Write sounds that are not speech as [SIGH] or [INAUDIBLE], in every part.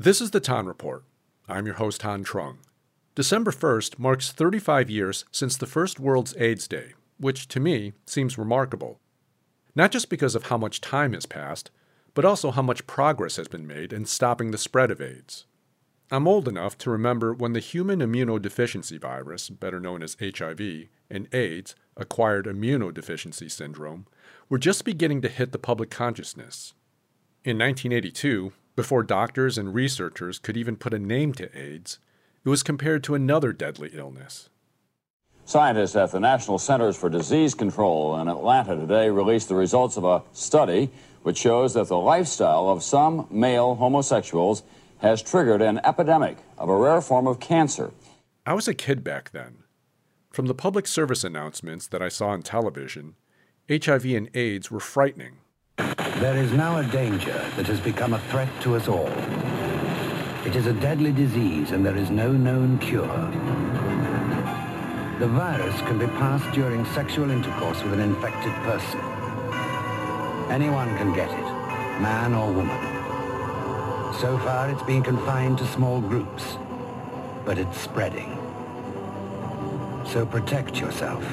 This is the Ton Report. I'm your host, Han Trung. December 1st marks 35 years since the first World's AIDS Day, which to me seems remarkable. Not just because of how much time has passed, but also how much progress has been made in stopping the spread of AIDS. I'm old enough to remember when the human immunodeficiency virus, better known as HIV, and AIDS, acquired immunodeficiency syndrome, were just beginning to hit the public consciousness. In 1982, before doctors and researchers could even put a name to AIDS, it was compared to another deadly illness. Scientists at the National Centers for Disease Control in Atlanta today released the results of a study which shows that the lifestyle of some male homosexuals has triggered an epidemic of a rare form of cancer. I was a kid back then. From the public service announcements that I saw on television, HIV and AIDS were frightening. There is now a danger that has become a threat to us all. It is a deadly disease and there is no known cure. The virus can be passed during sexual intercourse with an infected person. Anyone can get it, man or woman. So far, it's been confined to small groups, but it's spreading. So protect yourself.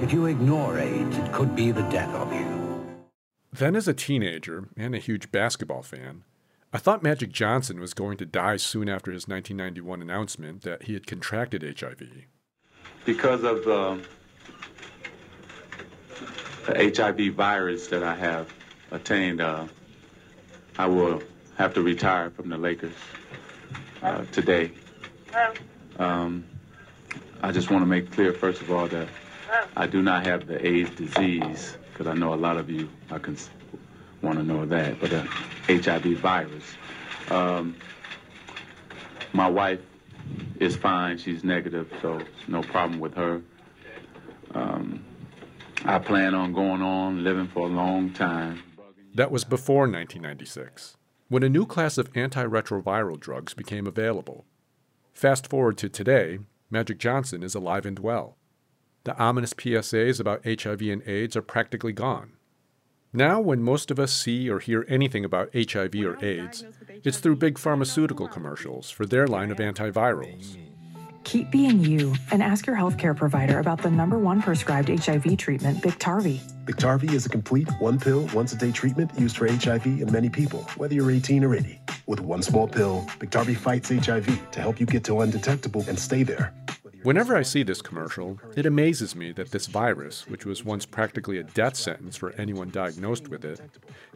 If you ignore AIDS, it could be the death of you. Then, as a teenager and a huge basketball fan, I thought Magic Johnson was going to die soon after his 1991 announcement that he had contracted HIV. Because of the, the HIV virus that I have attained, uh, I will have to retire from the Lakers uh, today. Um, I just want to make clear, first of all, that I do not have the AIDS disease, because I know a lot of you are concerned want to know that, but HIV virus. Um, my wife is fine. She's negative, so no problem with her. Um, I plan on going on living for a long time. That was before 1996, when a new class of antiretroviral drugs became available. Fast forward to today, Magic Johnson is alive and well. The ominous PSAs about HIV and AIDS are practically gone. Now, when most of us see or hear anything about HIV or AIDS, it's through big pharmaceutical commercials for their line of antivirals. Keep being you and ask your healthcare provider about the number one prescribed HIV treatment, Biktarvy. Biktarvy is a complete one pill, once a day treatment used for HIV in many people, whether you're 18 or 80. With one small pill, Biktarvy fights HIV to help you get to undetectable and stay there. Whenever I see this commercial, it amazes me that this virus, which was once practically a death sentence for anyone diagnosed with it,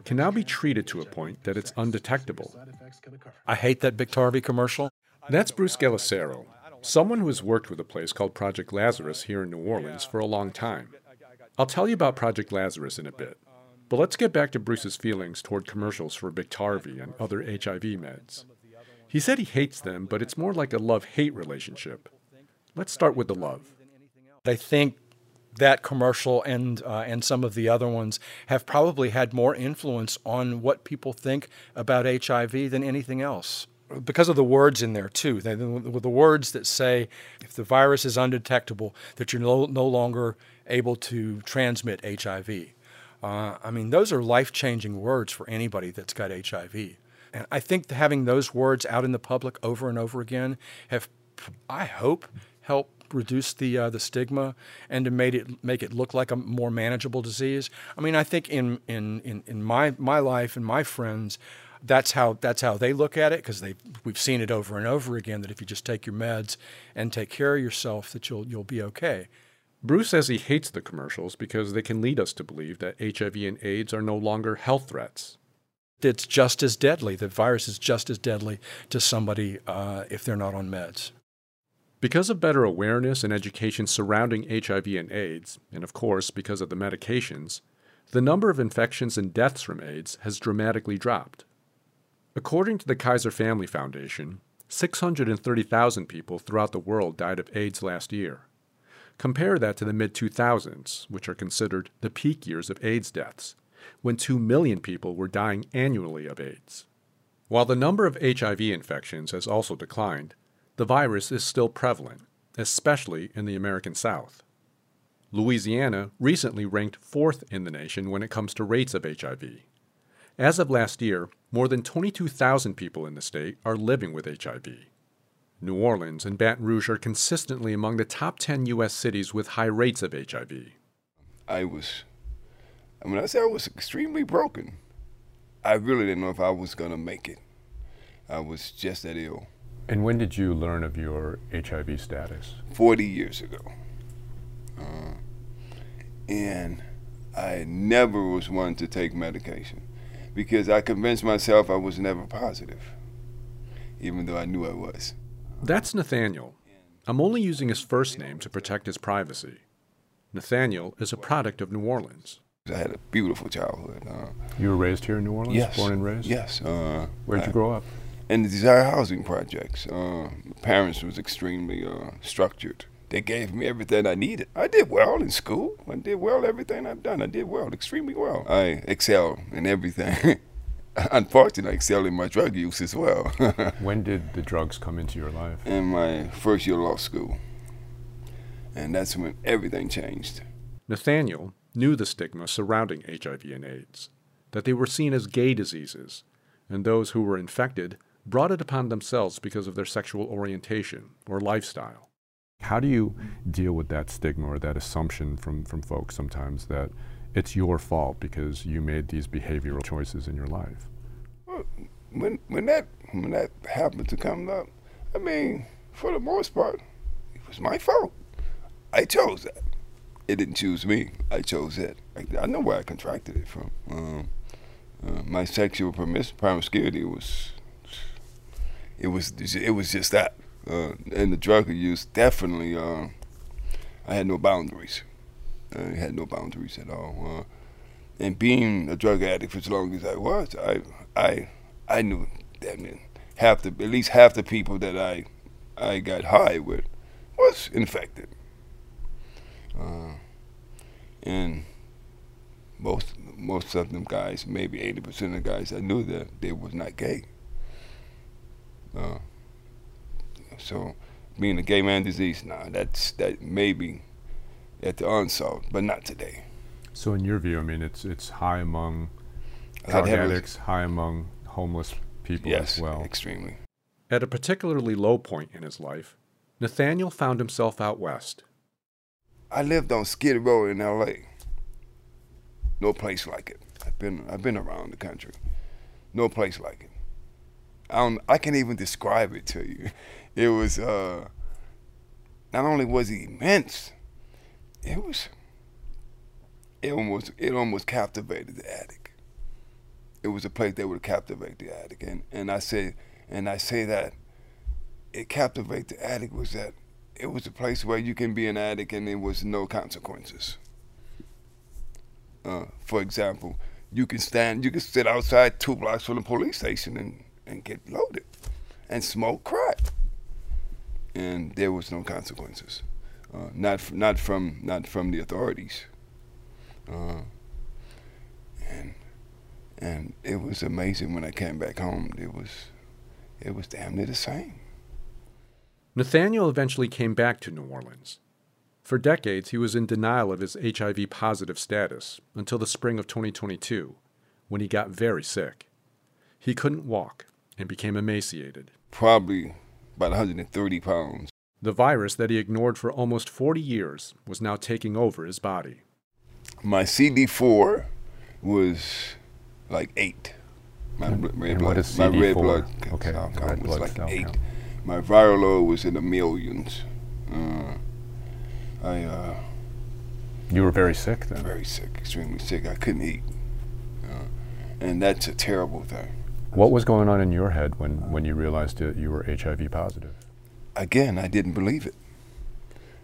can now be treated to a point that it's undetectable. I hate that Biktarvy commercial. That's Bruce Gelicero, someone who has worked with a place called Project Lazarus here in New Orleans for a long time. I'll tell you about Project Lazarus in a bit, but let's get back to Bruce's feelings toward commercials for Biktarvy and other HIV meds. He said he hates them, but it's more like a love hate relationship. Let's start with the love. I think that commercial and uh, and some of the other ones have probably had more influence on what people think about HIV than anything else. Because of the words in there too, the, the, the words that say if the virus is undetectable, that you're no, no longer able to transmit HIV. Uh, I mean, those are life changing words for anybody that's got HIV. And I think having those words out in the public over and over again have, I hope, help reduce the uh, the stigma and to make it make it look like a more manageable disease. I mean, I think in in in, in my my life and my friends, that's how that's how they look at it because they we've seen it over and over again that if you just take your meds and take care of yourself, that you'll you'll be okay. Bruce says he hates the commercials because they can lead us to believe that HIV and AIDS are no longer health threats. It's just as deadly. The virus is just as deadly to somebody uh, if they're not on meds. Because of better awareness and education surrounding HIV and AIDS, and of course because of the medications, the number of infections and deaths from AIDS has dramatically dropped. According to the Kaiser Family Foundation, 630,000 people throughout the world died of AIDS last year. Compare that to the mid 2000s, which are considered the peak years of AIDS deaths, when 2 million people were dying annually of AIDS. While the number of HIV infections has also declined, the virus is still prevalent, especially in the American South. Louisiana recently ranked fourth in the nation when it comes to rates of HIV. As of last year, more than 22,000 people in the state are living with HIV. New Orleans and Baton Rouge are consistently among the top 10 U.S. cities with high rates of HIV. I was, I mean, I say I was extremely broken. I really didn't know if I was going to make it. I was just that ill. And when did you learn of your HIV status? 40 years ago. Uh, and I never was one to take medication because I convinced myself I was never positive, even though I knew I was. That's Nathaniel. I'm only using his first name to protect his privacy. Nathaniel is a product of New Orleans. I had a beautiful childhood. Uh, you were raised here in New Orleans? Yes. Born and raised? Yes. Uh, Where did you grow up? In the Desire Housing Projects. Uh, my parents was extremely uh, structured. They gave me everything I needed. I did well in school. I did well everything I've done. I did well, extremely well. I excel in everything. [LAUGHS] Unfortunately, I excel in my drug use as well. [LAUGHS] when did the drugs come into your life? In my first year of law school. And that's when everything changed. Nathaniel knew the stigma surrounding HIV and AIDS, that they were seen as gay diseases, and those who were infected brought it upon themselves because of their sexual orientation or lifestyle. How do you deal with that stigma or that assumption from, from folks sometimes that it's your fault because you made these behavioral choices in your life? Well, when, when, that, when that happened to come up, I mean, for the most part, it was my fault. I chose that. It didn't choose me. I chose it. I, I know where I contracted it from. Um, uh, my sexual promiscuity was it was it was just that. Uh, and the drug use definitely. Uh, I had no boundaries. I had no boundaries at all. Uh, and being a drug addict for as long as I was, I I I knew that half the at least half the people that I I got high with was infected. Uh, and most most of them guys, maybe eighty percent of the guys, I knew that they was not gay. Uh, so being a gay man disease, nah, that's that maybe at the onset, but not today. So in your view, I mean, it's it's high among drug addicts, high among homeless people yes, as well. extremely. At a particularly low point in his life, Nathaniel found himself out west. I lived on Skid Row in L.A. No place like it. I've been I've been around the country. No place like it. I don't I can't even describe it to you. It was uh not only was it immense, it was it almost it almost captivated the addict. It was a place that would captivate the addict. And and I say and I say that it captivated the addict was that it was a place where you can be an addict and there was no consequences. Uh, for example, you can stand, you can sit outside two blocks from the police station and, and get loaded and smoke crack. And there was no consequences, uh, not not from not from the authorities. Uh, and and it was amazing when I came back home. It was it was damn near the same. Nathaniel eventually came back to New Orleans. For decades, he was in denial of his HIV positive status until the spring of 2022, when he got very sick. He couldn't walk and became emaciated. Probably about 130 pounds. The virus that he ignored for almost 40 years was now taking over his body. My CD4 was like eight. My and, red and blood, what is my CD4? red blood okay, cell red count was blood like cell eight. count. My viral load was in the millions. Uh, I uh, You were very sick then. very sick, extremely sick. I couldn't eat, uh, and that's a terrible thing. What was going on in your head when, when you realized that you were HIV positive? Again, I didn't believe it,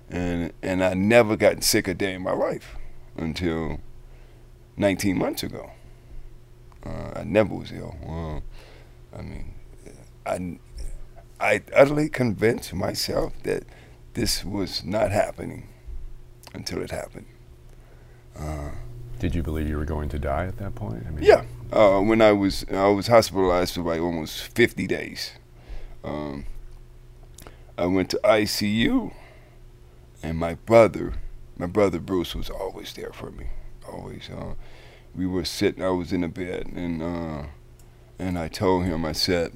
and and I never gotten sick a day in my life until 19 months ago. Uh, I never was ill. Uh, I mean, I I utterly convinced myself that this was not happening until it happened. Uh, Did you believe you were going to die at that point? I mean, yeah. Uh, when I was I was hospitalized for like almost 50 days. Um, I went to ICU, and my brother, my brother Bruce, was always there for me. Always. Uh, we were sitting. I was in a bed, and uh, and I told him, I said,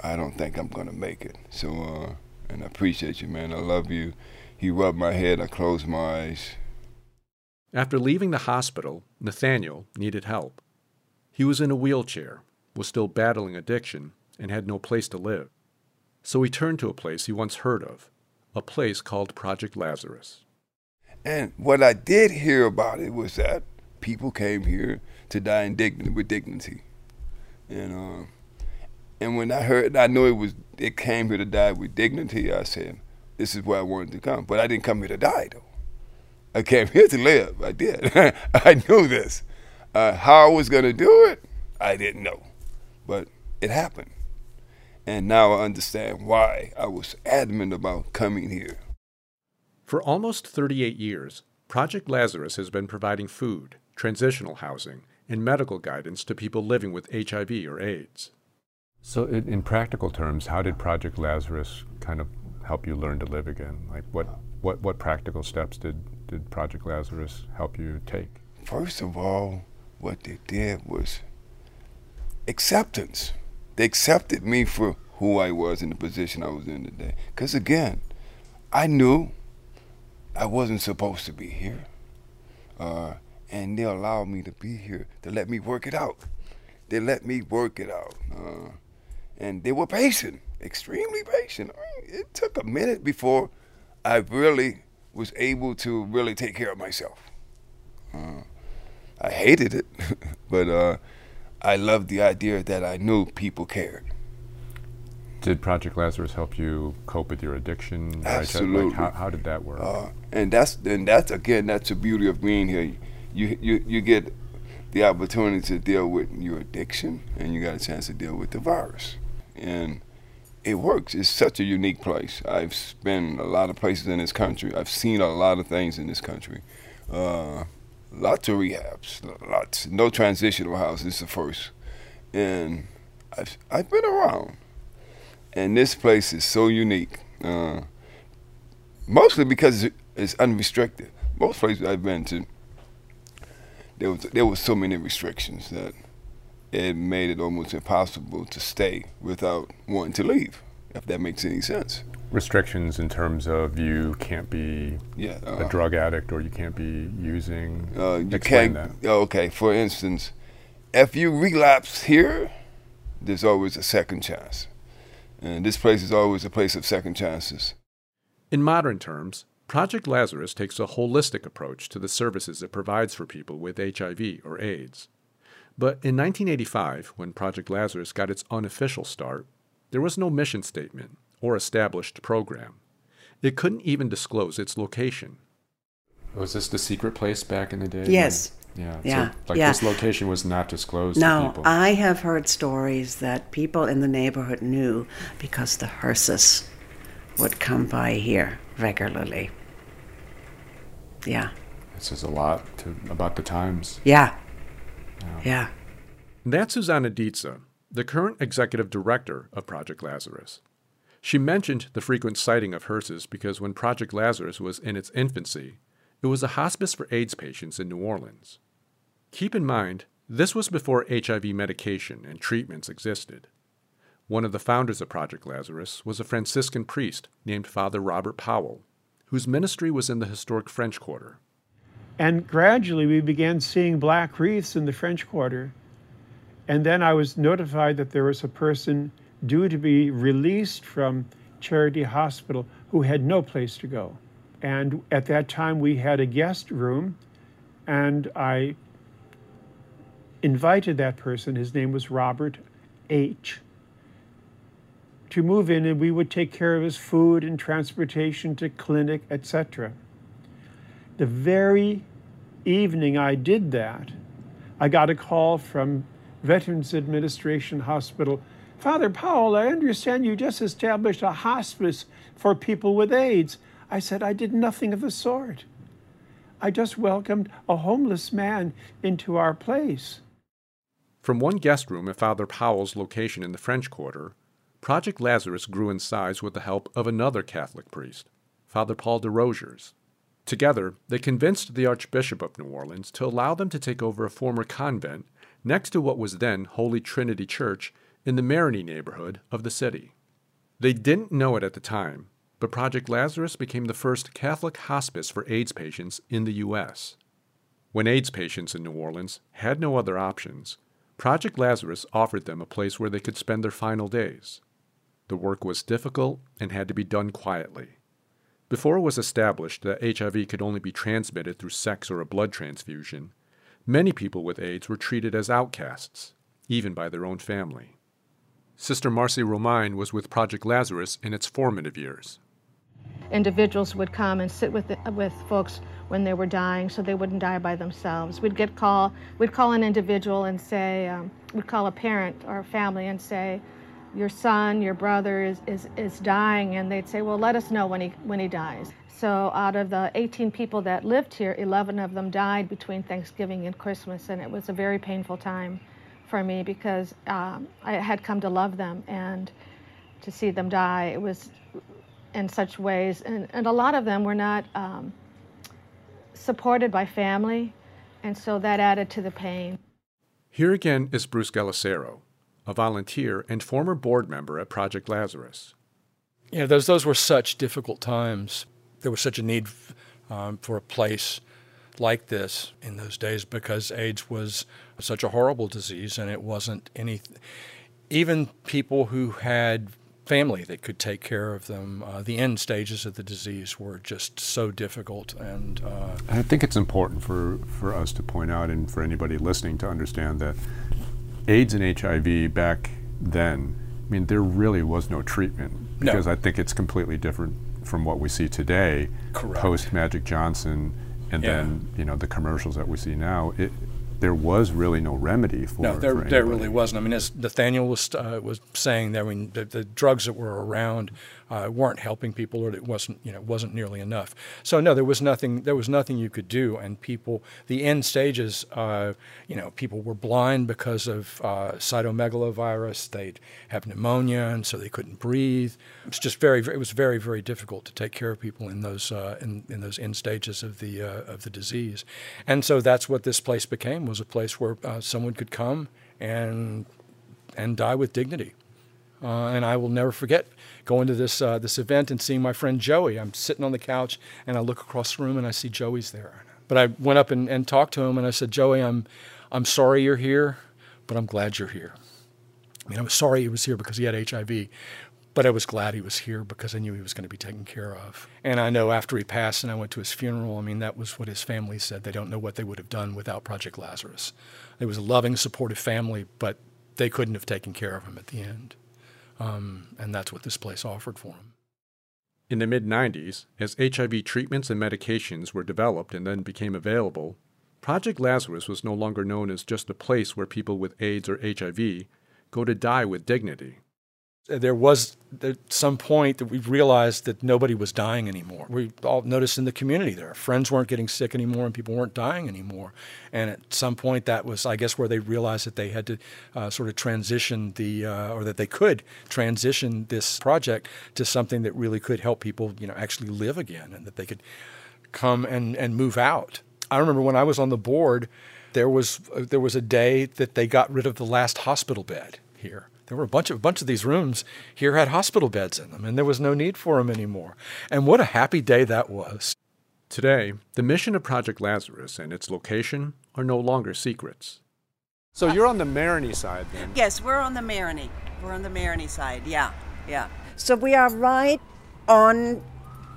I don't think I'm gonna make it. So, uh, and I appreciate you, man. I love you. He rubbed my head. I closed my eyes. After leaving the hospital, Nathaniel needed help. He was in a wheelchair, was still battling addiction, and had no place to live. So he turned to a place he once heard of, a place called Project Lazarus. And what I did hear about it was that people came here to die in with dignity. And uh, and when I heard, I knew it was it came here to die with dignity. I said, "This is where I wanted to come." But I didn't come here to die, though. I came here to live. I did. [LAUGHS] I knew this. Uh, how I was going to do it, I didn't know, but it happened. And now I understand why I was adamant about coming here. For almost 38 years, Project Lazarus has been providing food, transitional housing, and medical guidance to people living with HIV or AIDS. So, in, in, practical terms, how did Project Lazarus kind of help you learn to live again? Like, what, what, what practical steps did, did Project Lazarus help you take? First of all, what they did was acceptance. They accepted me for who I was in the position I was in today. Because again, I knew I wasn't supposed to be here. Uh, and they allowed me to be here to let me work it out. They let me work it out. Uh, and they were patient, extremely patient. I mean, it took a minute before I really was able to really take care of myself. Uh, I hated it, [LAUGHS] but uh, I loved the idea that I knew people cared. Did Project Lazarus help you cope with your addiction? Absolutely. Like how, how, did that work? Uh, and that's and that's again that's the beauty of being here. You you you get the opportunity to deal with your addiction, and you got a chance to deal with the virus, and it works. It's such a unique place. I've been a lot of places in this country. I've seen a lot of things in this country. Uh, lots of rehabs, lots. No transitional house. This is the first, and I've I've been around, and this place is so unique. Uh, mostly because it's unrestricted. Most places I've been to, there was there was so many restrictions that it made it almost impossible to stay without wanting to leave. If that makes any sense restrictions in terms of you can't be yeah, uh, a drug addict or you can't be using. Uh, you can't. That. Oh, okay, for instance, if you relapse here, there's always a second chance, and this place is always a place of second chances. In modern terms, Project Lazarus takes a holistic approach to the services it provides for people with HIV or AIDS. But in 1985, when Project Lazarus got its unofficial start, there was no mission statement or established program. It couldn't even disclose its location. Was this the secret place back in the day? Yes. Yeah. Yeah. So, like yeah. this location was not disclosed no, I have heard stories that people in the neighborhood knew because the hearses would come by here regularly. Yeah. This is a lot to, about the times. Yeah. Um, yeah. yeah. That's Susanna Dietze, the current executive director of Project Lazarus. She mentioned the frequent sighting of hearses because when Project Lazarus was in its infancy, it was a hospice for AIDS patients in New Orleans. Keep in mind, this was before HIV medication and treatments existed. One of the founders of Project Lazarus was a Franciscan priest named Father Robert Powell, whose ministry was in the historic French Quarter. And gradually we began seeing black wreaths in the French Quarter. And then I was notified that there was a person due to be released from Charity Hospital who had no place to go. And at that time, we had a guest room, and I invited that person, his name was Robert H., to move in, and we would take care of his food and transportation to clinic, etc. The very evening I did that, I got a call from Veterans Administration Hospital Father Powell, I understand you just established a hospice for people with AIDS. I said, I did nothing of the sort. I just welcomed a homeless man into our place. From one guest room at Father Powell's location in the French Quarter, Project Lazarus grew in size with the help of another Catholic priest, Father Paul de Rogers. Together, they convinced the Archbishop of New Orleans to allow them to take over a former convent next to what was then Holy Trinity Church in the Marigny neighborhood of the city. They didn't know it at the time, but Project Lazarus became the first Catholic hospice for AIDS patients in the U.S. When AIDS patients in New Orleans had no other options, Project Lazarus offered them a place where they could spend their final days. The work was difficult and had to be done quietly. Before it was established that HIV could only be transmitted through sex or a blood transfusion, many people with AIDS were treated as outcasts, even by their own family. Sister Marcy Romine was with Project Lazarus in its formative years. Individuals would come and sit with, with folks when they were dying so they wouldn't die by themselves. We'd get call, we'd call an individual and say, um, we'd call a parent or a family and say, your son, your brother is, is, is dying, and they'd say, well, let us know when he, when he dies. So out of the 18 people that lived here, 11 of them died between Thanksgiving and Christmas, and it was a very painful time for me because um, I had come to love them, and to see them die, it was in such ways, and, and a lot of them were not um, supported by family, and so that added to the pain. Here again is Bruce Galicero, a volunteer and former board member at Project Lazarus. Yeah, those those were such difficult times. There was such a need um, for a place like this in those days because AIDS was such a horrible disease, and it wasn't any. Even people who had family that could take care of them. Uh, the end stages of the disease were just so difficult, and uh, I think it's important for for us to point out, and for anybody listening to understand that AIDS and HIV back then, I mean, there really was no treatment because no. I think it's completely different from what we see today, Correct. post Magic Johnson, and Yeah. then you know the commercials that we see now. It, there was really no remedy for. no, there, for there really wasn't. I mean, as Nathaniel was uh, was saying, that I mean, the, the drugs that were around uh, weren't helping people, or it wasn't, you know, wasn't nearly enough. So no, there was nothing. There was nothing you could do, and people, the end stages, uh, you know, people were blind because of uh, cytomegalovirus. They'd have pneumonia, and so they couldn't breathe. It was just very, very it was very, very difficult to take care of people in those uh, in, in those end stages of the uh, of the disease, and so that's what this place became was a place where uh, someone could come and and die with dignity. Uh, and I will never forget going to this uh, this event and seeing my friend Joey. I'm sitting on the couch and I look across the room and I see Joey's there. But I went up and, and talked to him and I said, Joey, I'm I'm sorry you're here, but I'm glad you're here. I mean, I was sorry he was here because he had HIV, but I was glad he was here because I knew he was going to be taken care of. And I know after he passed and I went to his funeral, I mean, that was what his family said. They don't know what they would have done without Project Lazarus. It was a loving, supportive family, but they couldn't have taken care of him at the end. Um, and that's what this place offered for him. In the mid 90s, as HIV treatments and medications were developed and then became available, Project Lazarus was no longer known as just a place where people with AIDS or HIV go to die with dignity. There was at some point that we realized that nobody was dying anymore. We all noticed in the community there, friends weren't getting sick anymore and people weren't dying anymore. And at some point, that was, I guess, where they realized that they had to uh, sort of transition the, uh, or that they could transition this project to something that really could help people, you know, actually live again and that they could come and, and move out. I remember when I was on the board, there was there was a day that they got rid of the last hospital bed here. There were a bunch of a bunch of these rooms here had hospital beds in them, and there was no need for them anymore. And what a happy day that was! Today, the mission of Project Lazarus and its location are no longer secrets. So you're on the Marigny side then? Yes, we're on the Marigny. We're on the Marigny side. Yeah, yeah. So we are right on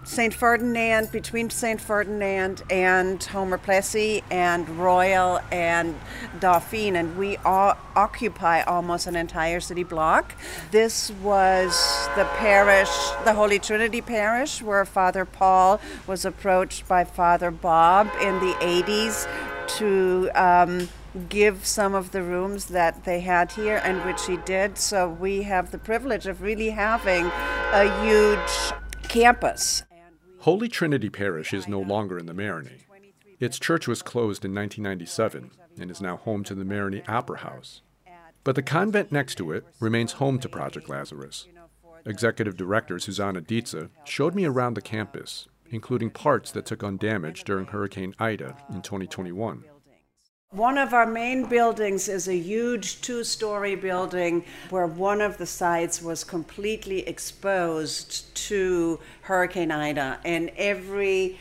St. Ferdinand, between St. Ferdinand and Homer Plessy and Royal and Dauphine, and we all occupy almost an entire city block. This was the parish, the Holy Trinity Parish, where Father Paul was approached by Father Bob in the 80s to um, give some of the rooms that they had here, and which he did. So we have the privilege of really having a huge campus. Holy Trinity Parish is no longer in the Marigny. Its church was closed in 1997 and is now home to the Marigny Opera House. But the convent next to it remains home to Project Lazarus. Executive Director Susanna Dietze showed me around the campus, including parts that took on damage during Hurricane Ida in 2021. One of our main buildings is a huge two story building where one of the sides was completely exposed to Hurricane Ida, and every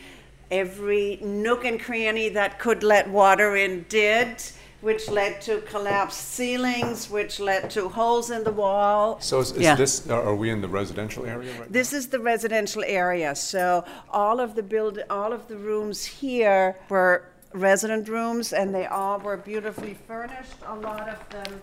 every nook and cranny that could let water in did which led to collapsed ceilings, which led to holes in the wall. So is, is Yeah. this? Uh, are we in the residential area right This is the residential area. So all of the build, all of the rooms here were resident rooms, and they all were beautifully furnished. A lot of them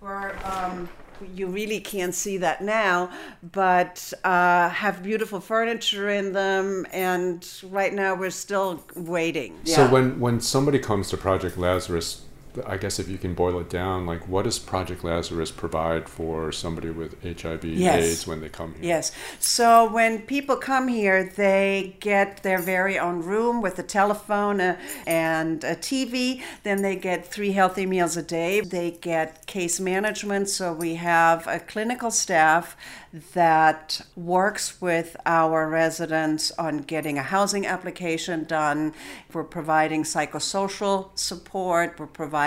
were. Um, you really can't see that now, but uh, have beautiful furniture in them. And right now we're still waiting. So when when somebody comes to Project Lazarus, I guess if you can boil it down, like what does Project Lazarus provide for somebody with HIV Yes. AIDS when they come here? Yes. So when people come here, they get their very own room with a telephone uh, and a TV. Then they get three healthy meals a day. They get case management. So we have a clinical staff that works with our residents on getting a housing application done. We're providing psychosocial support. We're providing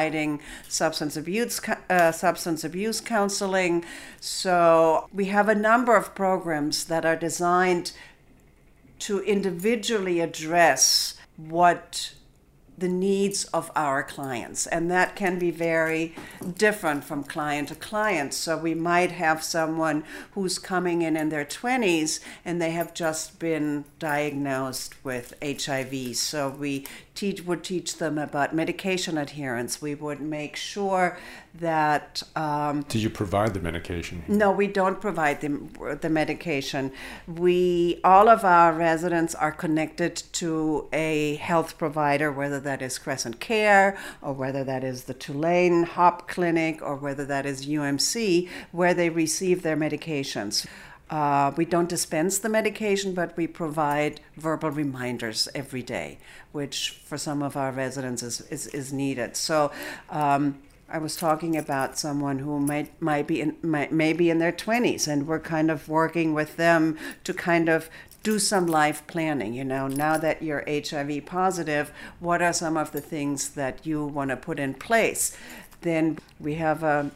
substance abuse uh, substance abuse counseling. So we have a number of programs that are designed to individually address what the needs of our clients. And that can be very different from client to client. So we might have someone who's coming in in their 20s and they have just been diagnosed with HIV. So we teach, would teach them about medication adherence. We would make sure that. Um, Do you provide the medication? no, we don't provide the, the medication. We all of our residents are connected to a health provider, whether that is Crescent Care or whether that is the Tulane Hop Clinic or whether that is UMC, where they receive their medications. Uh, we don't dispense the medication, but we provide verbal reminders every day, which for some of our residents is, is, is needed. So um, I was talking about someone who might might be in might, maybe in their 20s, and we're kind of working with them to kind of do some life planning. You know, now that you're HIV positive, what are some of the things that you want to put in place? Then we have a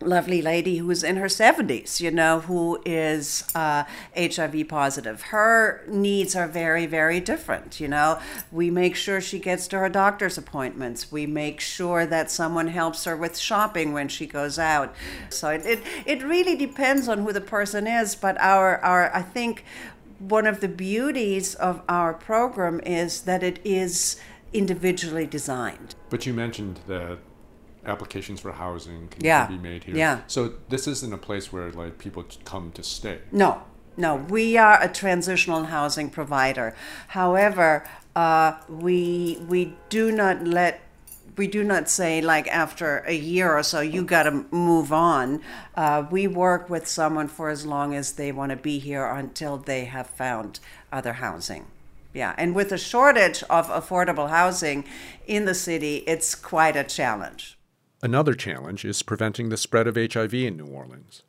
lovely lady who's in her 70s, you know, who is uh, HIV positive. Her needs are very, very different, you know. We make sure she gets to her doctor's appointments. We make sure that someone helps her with shopping when she goes out. So it, it, it really depends on who the person is, but our, our I think one of the beauties of our program is that it is individually designed. But you mentioned that applications for housing can, Yeah. can be made here. Yeah. So this isn't a place where like people come to stay. No, no, we are a transitional housing provider. However, uh, we we do not let we do not say like after a year or so you got to move on. Uh, we work with someone for as long as they want to be here until they have found other housing. Yeah, and with a shortage of affordable housing in the city, it's quite a challenge. Another challenge is preventing the spread of HIV in New Orleans.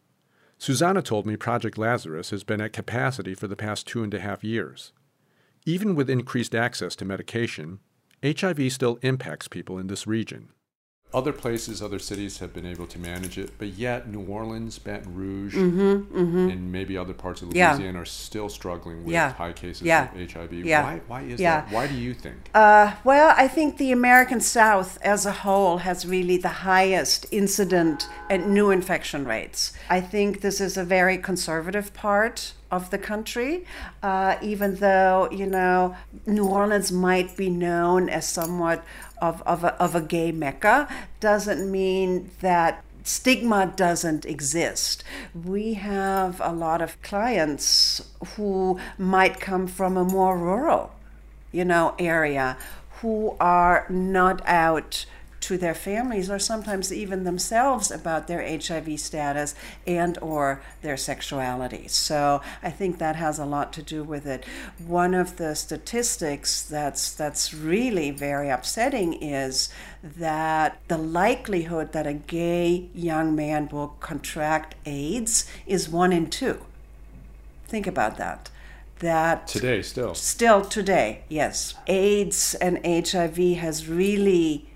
Susanna told me Project Lazarus has been at capacity for the past two and a half years. Even with increased access to medication, HIV still impacts people in this region. Other places, other cities have been able to manage it, but yet New Orleans, Baton Rouge, Mhm, mhm. and maybe other parts of Yeah. Louisiana are still struggling with Yeah. high cases Yeah. of HIV. Yeah. Why, why is Yeah. that? Why do you think? Uh, well, I think the American South as a whole has really the highest incident and new infection rates. I think this is a very conservative part of the country, uh, even though, you know, New Orleans might be known as somewhat of, of, a, of a gay mecca, doesn't mean that stigma doesn't exist. We have a lot of clients who might come from a more rural you know, area who are not out to their families or sometimes even themselves about their HIV status and or their sexuality. So I think that has a lot to do with it. One of the statistics that's that's really very upsetting is that the likelihood that a gay young man will contract AIDS is 1 in 2. Think about that. that today still still today yes aids and hiv has really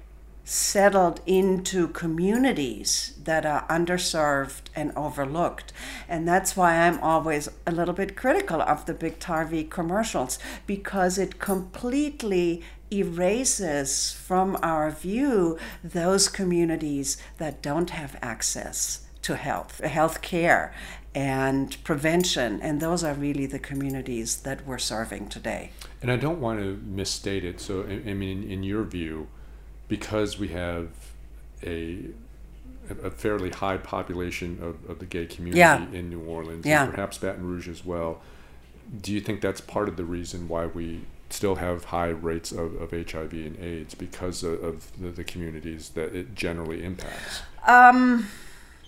settled into communities that are underserved and overlooked. And that's why I'm always a little bit critical of the Biktarvy commercials because it completely erases from our view those communities that don't have access to health, health care, and prevention. And those are really the communities that we're serving today. And I don't want to misstate it. So, I mean, in your view, because we have a a fairly high population of, of the gay community yeah. in New Orleans yeah. and perhaps Baton Rouge as well. Do you think that's part of the reason why we still have high rates of, of HIV and AIDS because of, of the, the, communities that it generally impacts? Um,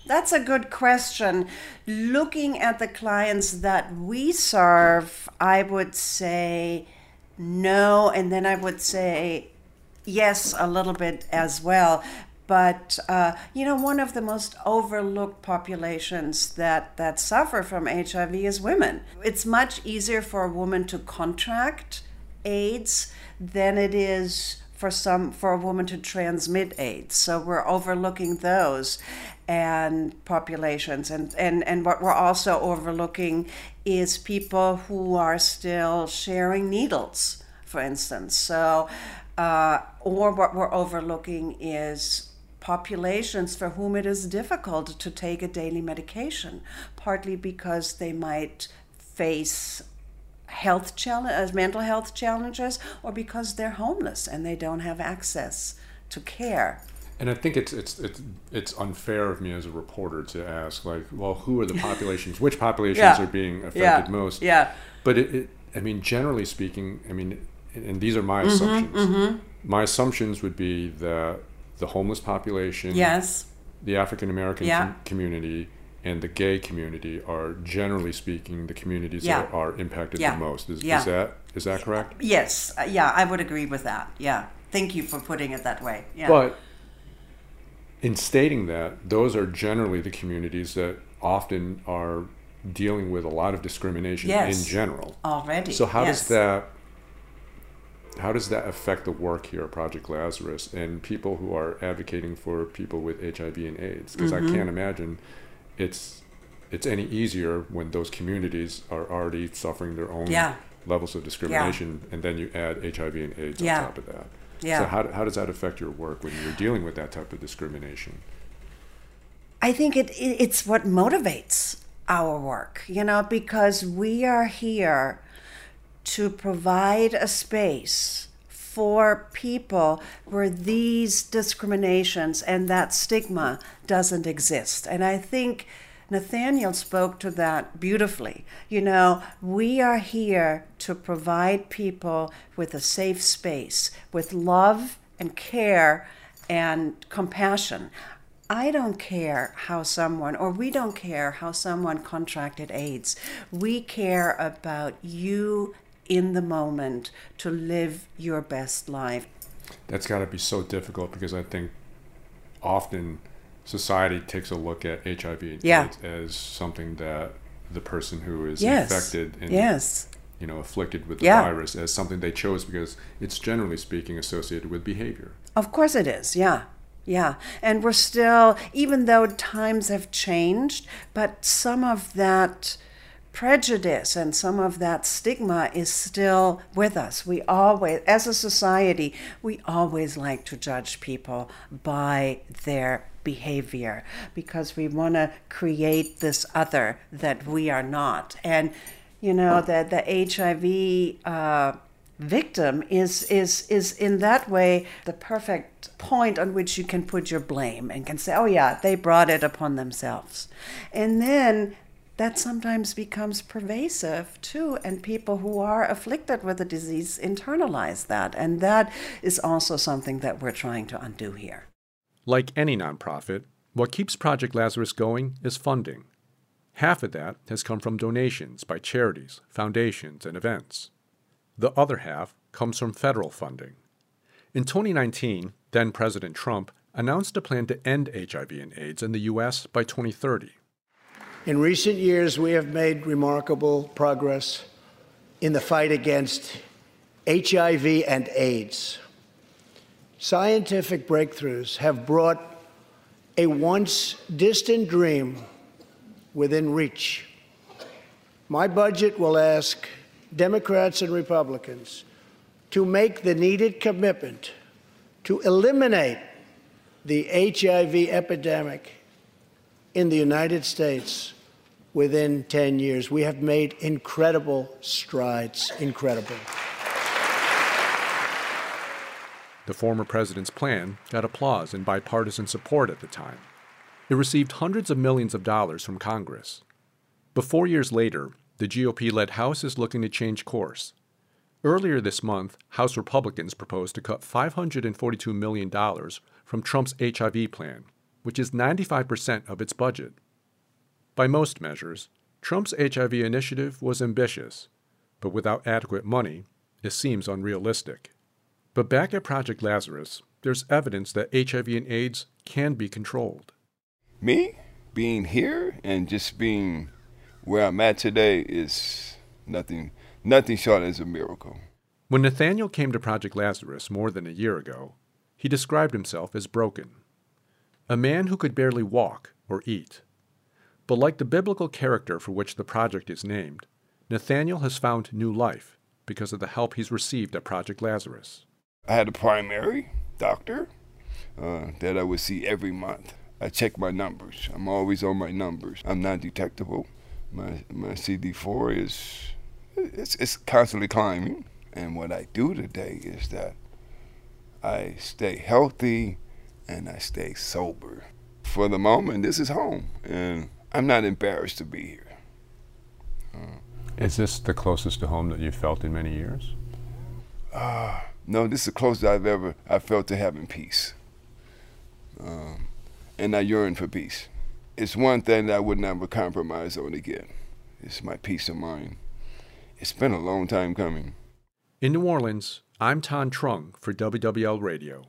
that's a good question. Looking at the clients that we serve, I would say no, and then I would say yes, a little bit as well. But uh, you know, one of the most overlooked populations that that suffer from HIV is women. It's much easier for a woman to contract AIDS than it is for some for a woman to transmit AIDS. So we're overlooking those and populations and, and, and what we're also overlooking is people who are still sharing needles, for instance. So uh, or what we're overlooking is populations for whom it is difficult to take a daily medication, partly because they might face health challenges, uh, mental health challenges, or because they're homeless and they don't have access to care. And I think it's it's it's it's unfair of me as a reporter to ask like, well, who are the [LAUGHS] populations? Which populations yeah. are being affected yeah. most? Yeah. But it, it, I mean, generally speaking, I mean, and these are my Mhm, assumptions. mhm. My assumptions would be that the homeless population, Yes. the African American Yeah. com- community, and the gay community are generally speaking the communities Yeah. that are impacted Yeah. the most. Is, is that is that correct? Yes, uh, yeah, I would agree with that. Yeah. Thank you for putting it that way. Yeah. But in stating that, those are generally the communities that often are dealing with a lot of discrimination Yes. in general. Already, So how yes. does that how does that affect the work here at Project Lazarus and people who are advocating for people with HIV and AIDS? Because Mhm. I can't imagine it's it's any easier when those communities are already suffering their own Yeah. levels of discrimination, and then you add HIV and AIDS Yeah. on top of that. Yeah. So how, how does that affect your work when you're dealing with that type of discrimination? I think it, it it's what motivates our work, you know, because we are here to provide a space for people where these discriminations and that stigma doesn't exist. And I think Nathaniel spoke to that beautifully. You know, we are here to provide people with a safe space, with love and care and compassion. I don't care how someone, or we don't care how someone contracted AIDS. We care about you in the moment to live your best life. That's got to be so difficult because I think often society takes a look at HIV Yeah. As something that the person who is Yes. infected and Yes. you know afflicted with the Yeah. virus as something they chose because it's generally speaking associated with behavior. Of course it is, yeah. Yeah. And we're still, even though times have changed, but some of that prejudice and some of that stigma is still with us. We always, as a society, we always like to judge people by their behavior because we want to create this other that we are not. And, you know, that the HIV uh, victim is, is, is in that way the perfect point on which you can put your blame and can say, oh, yeah, they brought it upon themselves. And then that sometimes becomes pervasive too, and people who are afflicted with the disease internalize that. And that is also something that we're trying to undo here. Like any nonprofit, what keeps Project Lazarus going is funding. Half of that has come from donations by charities, foundations, and events. The other half comes from federal funding. In 2019, then President Trump announced a plan to end HIV and AIDS in the U.S. by 2030. In recent years, we have made remarkable progress in the fight against HIV and AIDS. Scientific breakthroughs have brought a once distant dream within reach. My budget will ask Democrats and Republicans to make the needed commitment to eliminate the HIV epidemic in the United States within 10 years. We have made incredible strides, incredible. The former president's plan got applause and bipartisan support at the time. It received hundreds of millions of dollars from Congress. But four years later, the GOP led House is looking to change course. Earlier this month, House Republicans proposed to cut $542 million from Trump's HIV plan, which is 95% of its budget. By most measures, Trump's HIV initiative was ambitious, but without adequate money, it seems unrealistic. But back at Project Lazarus, there's evidence that HIV and AIDS can be controlled. Me being here and just being where I'm at today is nothing nothing short as a miracle. When Nathaniel came to Project Lazarus more than a year ago, he described himself as broken. A man who could barely walk or eat. But like the biblical character for which the project is named, Nathaniel has found new life because of the help he's received at Project Lazarus. I had a primary doctor uh, that I would see every month. I check my numbers. I'm always on my numbers. I'm not detectable. My my CD4 is it's, it's constantly climbing. And what I do today is that I stay healthy and I stay sober. For the moment, this is home, and I'm not embarrassed to be here. Uh, is this the closest to home that you've felt in many years? Uh, no, this is the closest I've ever I felt to having peace. Um, and I yearn for peace. It's one thing that I would never compromise on again. It's my peace of mind. It's been a long time coming. In New Orleans, I'm Tan Trung for WWL Radio.